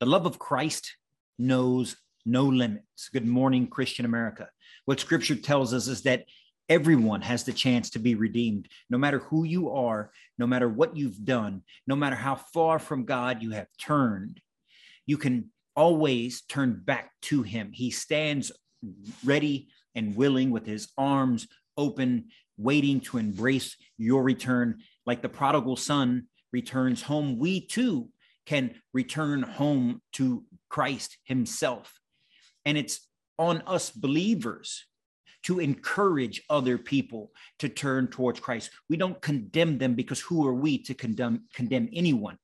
The love of Christ knows no limits. Good morning, Christian America. What scripture tells us is that everyone has the chance to be redeemed, no matter who you are, no matter what you've done, no matter how far from God you have turned. You can always turn back to Him. He stands ready and willing with His arms open, waiting to embrace your return. Like the prodigal son returns home, we too can return home to Christ Himself. And it's on us believers to encourage other people to turn towards Christ. We don't condemn them because who are we to condemn condemn anyone?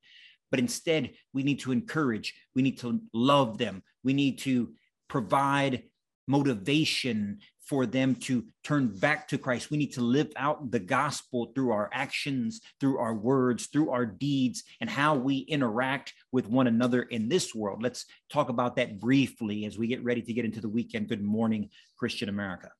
But instead, we need to encourage, we need to love them, we need to provide motivation for them to turn back to Christ. We need to live out the gospel through our actions, through our words, through our deeds, and how we interact with one another in this world. Let's talk about that briefly as we get ready to get into the weekend. Good morning, Christian America.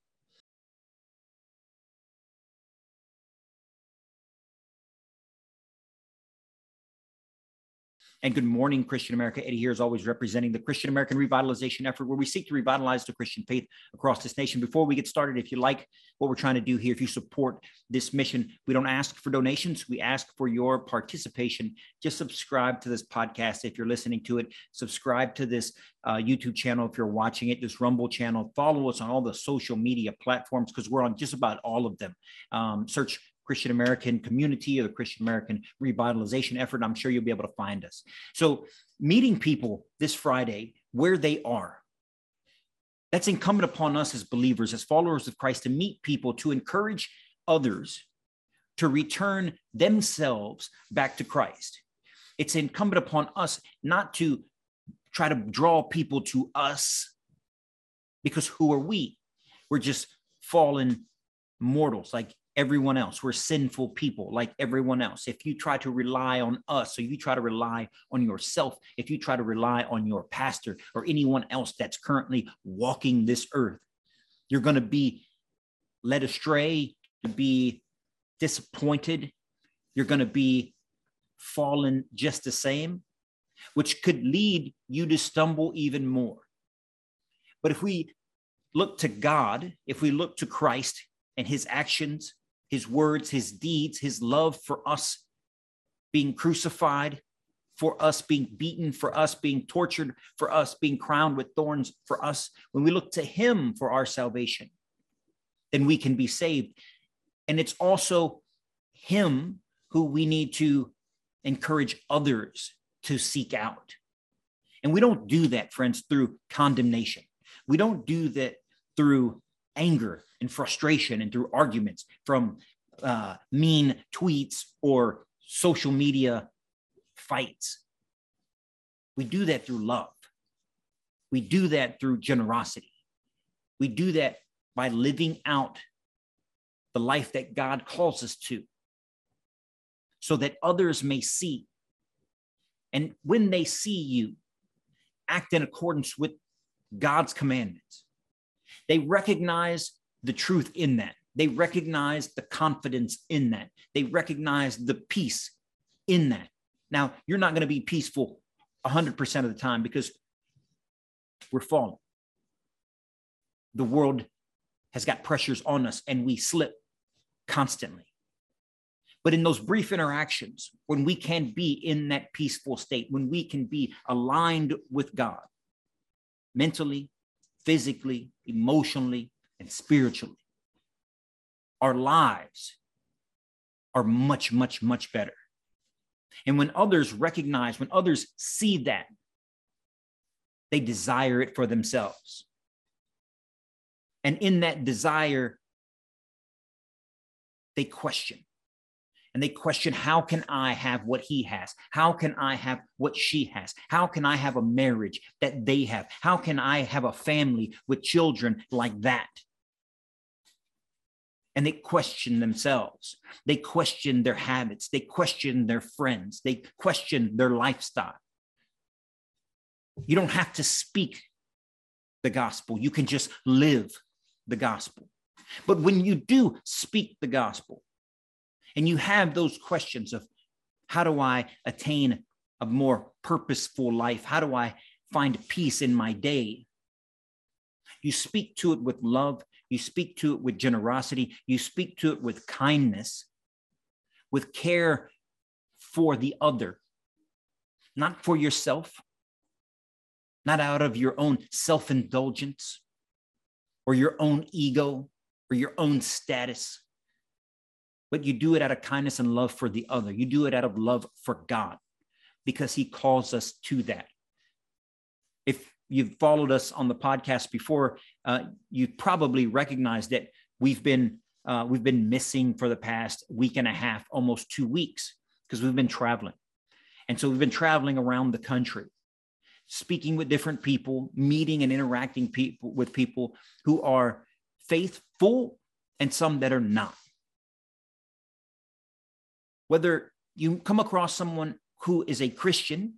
And good morning, Christian America. Eddie here is always representing the Christian American revitalization effort, where we seek to revitalize the Christian faith across this nation. Before we get started, if you like what we're trying to do here, if you support this mission, we don't ask for donations, we ask for your participation. Just subscribe to this podcast if you're listening to it, subscribe to this uh, YouTube channel if you're watching it, this Rumble channel. Follow us on all the social media platforms because we're on just about all of them. Um, search Christian American community or the Christian American revitalization effort. I'm sure you'll be able to find us. So, meeting people this Friday where they are. That's incumbent upon us as believers, as followers of Christ, to meet people, to encourage others to return themselves back to Christ. It's incumbent upon us not to try to draw people to us because who are we? We're just fallen mortals like everyone else. We're sinful people like everyone else. If you try to rely on us, or you try to rely on yourself, if you try to rely on your pastor or anyone else that's currently walking this earth, you're going to be led astray, to be disappointed. You're going to be fallen just the same, which could lead you to stumble even more. But if we look to God, if we look to Christ and his actions, his words, his deeds, his love for us being crucified, for us being beaten, for us being tortured, for us being crowned with thorns, for us, when we look to him for our salvation, then we can be saved. And it's also him who we need to encourage others to seek out. And we don't do that, friends, through condemnation. We don't do that through anger and frustration and through arguments from uh, mean tweets or social media fights. We do that through love. We do that through generosity. We do that by living out the life that God calls us to so that others may see. And when they see you, act in accordance with God's commandments. They recognize the truth in that. They recognize the confidence in that. They recognize the peace in that. Now, you're not going to be peaceful 100% of the time because we're fallen. The world has got pressures on us and we slip constantly. But in those brief interactions, when we can be in that peaceful state, when we can be aligned with God mentally, physically, emotionally, and spiritually, our lives are much, much, much better. And when others recognize, when others see that, they desire it for themselves. And in that desire, they question. And they question, how can I have what he has? How can I have what she has? How can I have a marriage that they have? How can I have a family with children like that? and they question themselves. They question their habits. They question their friends. They question their lifestyle. You don't have to speak the gospel, you can just live the gospel. But when you do speak the gospel and you have those questions of how do I attain a more purposeful life? How do I find peace in my day? You speak to it with love. You speak to it with generosity. You speak to it with kindness, with care for the other, not for yourself, not out of your own self indulgence or your own ego or your own status, but you do it out of kindness and love for the other. You do it out of love for God because He calls us to that. If you've followed us on the podcast before, uh, you probably recognize that we've been uh, we've been missing for the past week and a half, almost two weeks, because we've been traveling, and so we've been traveling around the country, speaking with different people, meeting and interacting people with people who are faithful and some that are not. Whether you come across someone who is a Christian,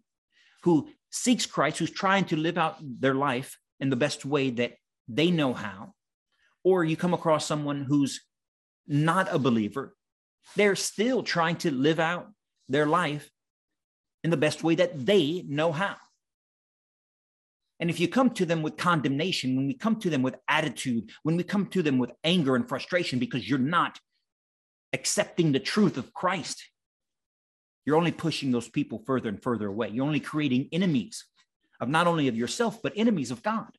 who seeks Christ, who's trying to live out their life in the best way that they know how, or you come across someone who's not a believer, they're still trying to live out their life in the best way that they know how. And if you come to them with condemnation, when we come to them with attitude, when we come to them with anger and frustration because you're not accepting the truth of Christ, you're only pushing those people further and further away. You're only creating enemies of not only of yourself, but enemies of God.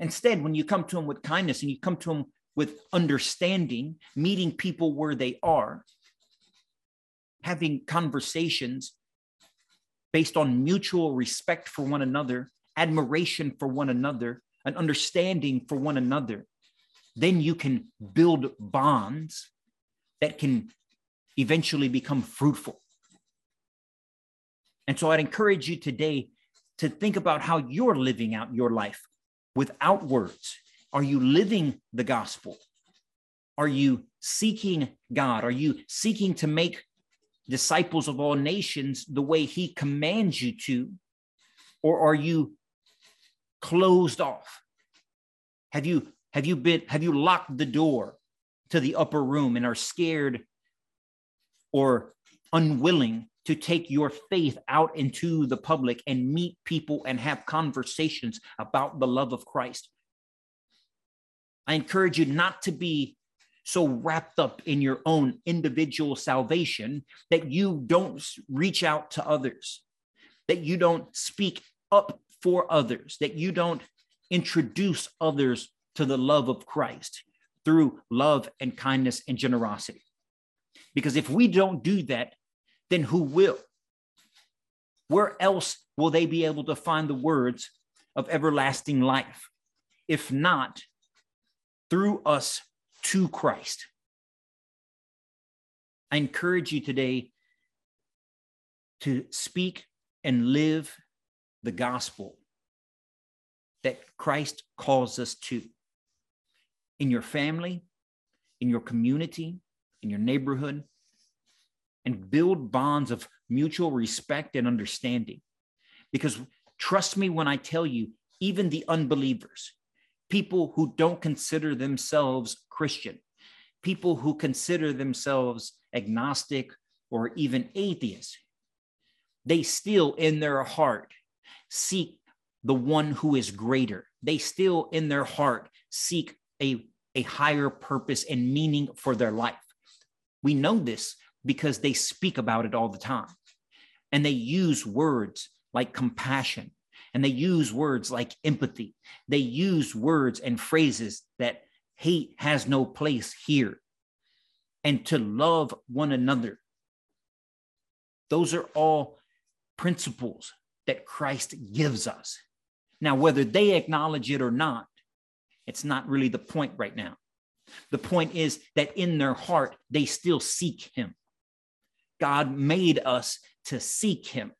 Instead, when you come to them with kindness and you come to them with understanding, meeting people where they are, having conversations based on mutual respect for one another, admiration for one another, an understanding for one another, then you can build bonds that can eventually become fruitful. And so I'd encourage you today to think about how you're living out your life without words. Are you living the gospel? Are you seeking God? Are you seeking to make disciples of all nations the way he commands you to? Or are you closed off? Have you have you been have you locked the door to the upper room and are scared or unwilling to take your faith out into the public and meet people and have conversations about the love of Christ? I encourage you not to be so wrapped up in your own individual salvation that you don't reach out to others, that you don't speak up for others, that you don't introduce others to the love of Christ through love and kindness and generosity. Because if we don't do that, then who will? Where else will they be able to find the words of everlasting life? If not, through us to Christ. I encourage you today to speak and live the gospel that Christ calls us to in your family, in your community, in your neighborhood, and build bonds of mutual respect and understanding. Because trust me when I tell you, even the unbelievers, people who don't consider themselves Christian, people who consider themselves agnostic or even atheist, they still in their heart seek the one who is greater. They still in their heart seek a, a higher purpose and meaning for their life. We know this because they speak about it all the time. And they use words like compassion and they use words like empathy. They use words and phrases that hate has no place here and to love one another. Those are all principles that Christ gives us. Now, whether they acknowledge it or not, it's not really the point right now. The point is that in their heart, they still seek Him. God made us to seek Him.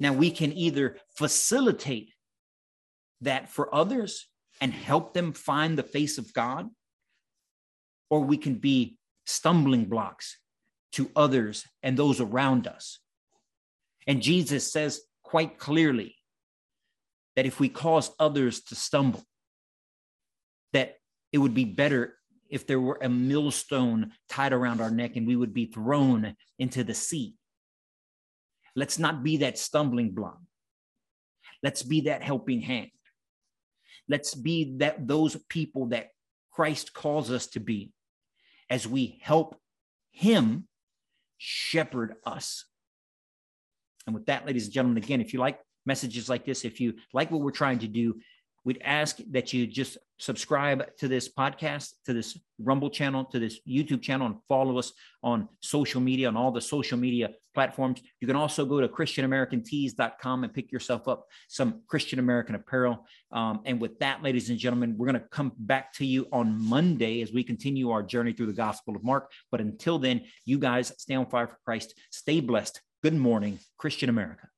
Now, we can either facilitate that for others and help them find the face of God, or we can be stumbling blocks to others and those around us. And Jesus says quite clearly that if we cause others to stumble, that it would be better if there were a millstone tied around our neck and we would be thrown into the sea. Let's not be that stumbling block. Let's be that helping hand. Let's be that those people that Christ calls us to be as we help him shepherd us. And with that, ladies and gentlemen, again, if you like messages like this, if you like what we're trying to do, we'd ask that you just subscribe to this podcast, to this Rumble channel, to this YouTube channel, and follow us on social media, on all the social media platforms. You can also go to ChristianAmericanTees.com and pick yourself up some Christian American apparel. Um, and with that, ladies and gentlemen, we're going to come back to you on Monday as we continue our journey through the Gospel of Mark. But until then, you guys stay on fire for Christ, stay blessed. Good morning, Christian America.